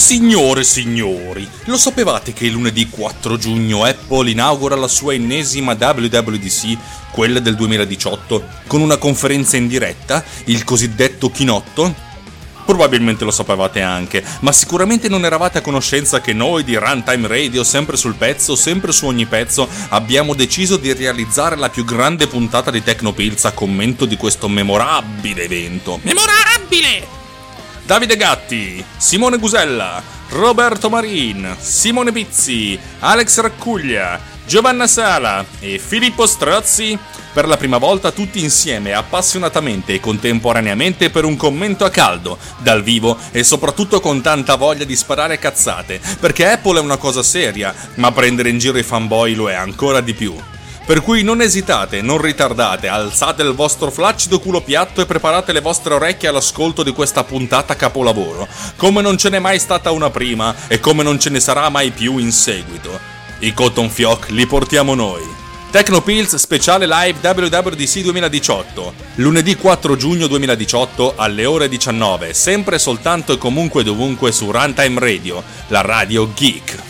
Signore e signori, lo sapevate che lunedì 4 giugno Apple inaugura la sua ennesima WWDC, quella del 2018, con una conferenza in diretta, il cosiddetto chinotto? Probabilmente lo sapevate anche, ma sicuramente non eravate a conoscenza che noi di Runtime Radio, sempre sul pezzo, sempre su ogni pezzo, abbiamo deciso di realizzare la più grande puntata di Tecnopilz a commento di questo memorabile evento. Memorabile! Davide Gatti, Simone Gusella, Roberto Marin, Simone Pizzi, Alex Raccuglia, Giovanna Sala e Filippo Strozzi per la prima volta tutti insieme appassionatamente e contemporaneamente per un commento a caldo, dal vivo e soprattutto con tanta voglia di sparare cazzate, perché Apple è una cosa seria, ma prendere in giro i fanboy lo è ancora di più. Per cui non esitate, non ritardate, alzate il vostro flaccido culo piatto e preparate le vostre orecchie all'ascolto di questa puntata capolavoro, come non ce n'è mai stata una prima e come non ce ne sarà mai più in seguito. I Cotton Fioc li portiamo noi. Tecnopills speciale live WWDC 2018, lunedì 4 giugno 2018 alle ore 19, sempre soltanto e comunque dovunque su Runtime Radio, la radio geek.